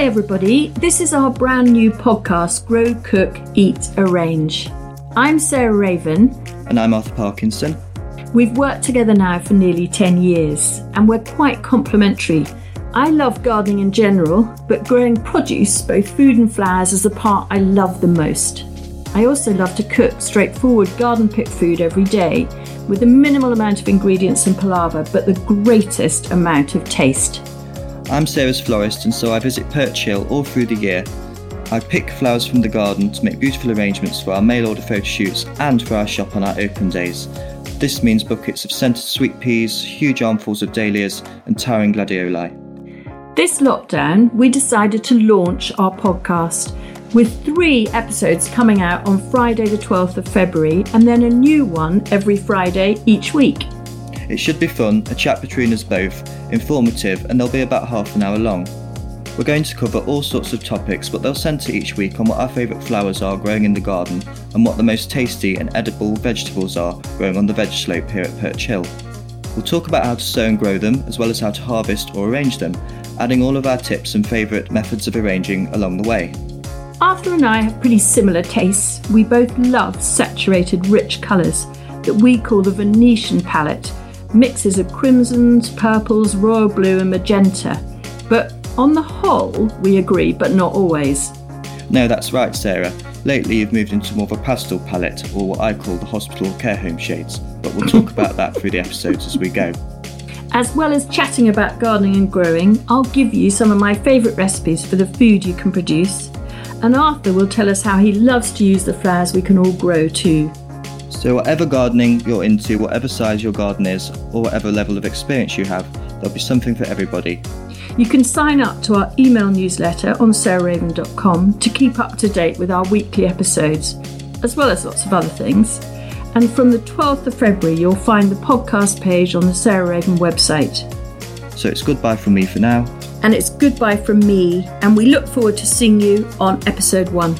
Hi, everybody. This is our brand new podcast, Grow, Cook, Eat, Arrange. I'm Sarah Raven. And I'm Arthur Parkinson. We've worked together now for nearly 10 years, and we're quite complementary. I love gardening in general, but growing produce, both food and flowers, is the part I love the most. I also love to cook straightforward garden pick food every day with a minimal amount of ingredients and palaver, but the greatest amount of taste. I'm Sarah's florist, and so I visit Perch Hill all through the year. I pick flowers from the garden to make beautiful arrangements for our mail order photo shoots and for our shop on our open days. This means buckets of scented sweet peas, huge armfuls of dahlias, and towering gladioli. This lockdown, we decided to launch our podcast with three episodes coming out on Friday, the 12th of February, and then a new one every Friday each week. It should be fun, a chat between us both, informative, and they'll be about half an hour long. We're going to cover all sorts of topics, but they'll centre each week on what our favourite flowers are growing in the garden and what the most tasty and edible vegetables are growing on the veg slope here at Perch Hill. We'll talk about how to sow and grow them, as well as how to harvest or arrange them, adding all of our tips and favourite methods of arranging along the way. Arthur and I have pretty similar tastes. We both love saturated, rich colours that we call the Venetian palette mixes of crimsons, purples, royal blue, and magenta. But on the whole, we agree, but not always. No, that's right, Sarah. Lately, you've moved into more of a pastel palette, or what I call the hospital care home shades, but we'll talk about that through the episodes as we go. As well as chatting about gardening and growing, I'll give you some of my favourite recipes for the food you can produce. And Arthur will tell us how he loves to use the flowers we can all grow too. So, whatever gardening you're into, whatever size your garden is, or whatever level of experience you have, there'll be something for everybody. You can sign up to our email newsletter on sarahraven.com to keep up to date with our weekly episodes, as well as lots of other things. And from the 12th of February, you'll find the podcast page on the Sarah Raven website. So it's goodbye from me for now. And it's goodbye from me, and we look forward to seeing you on episode one.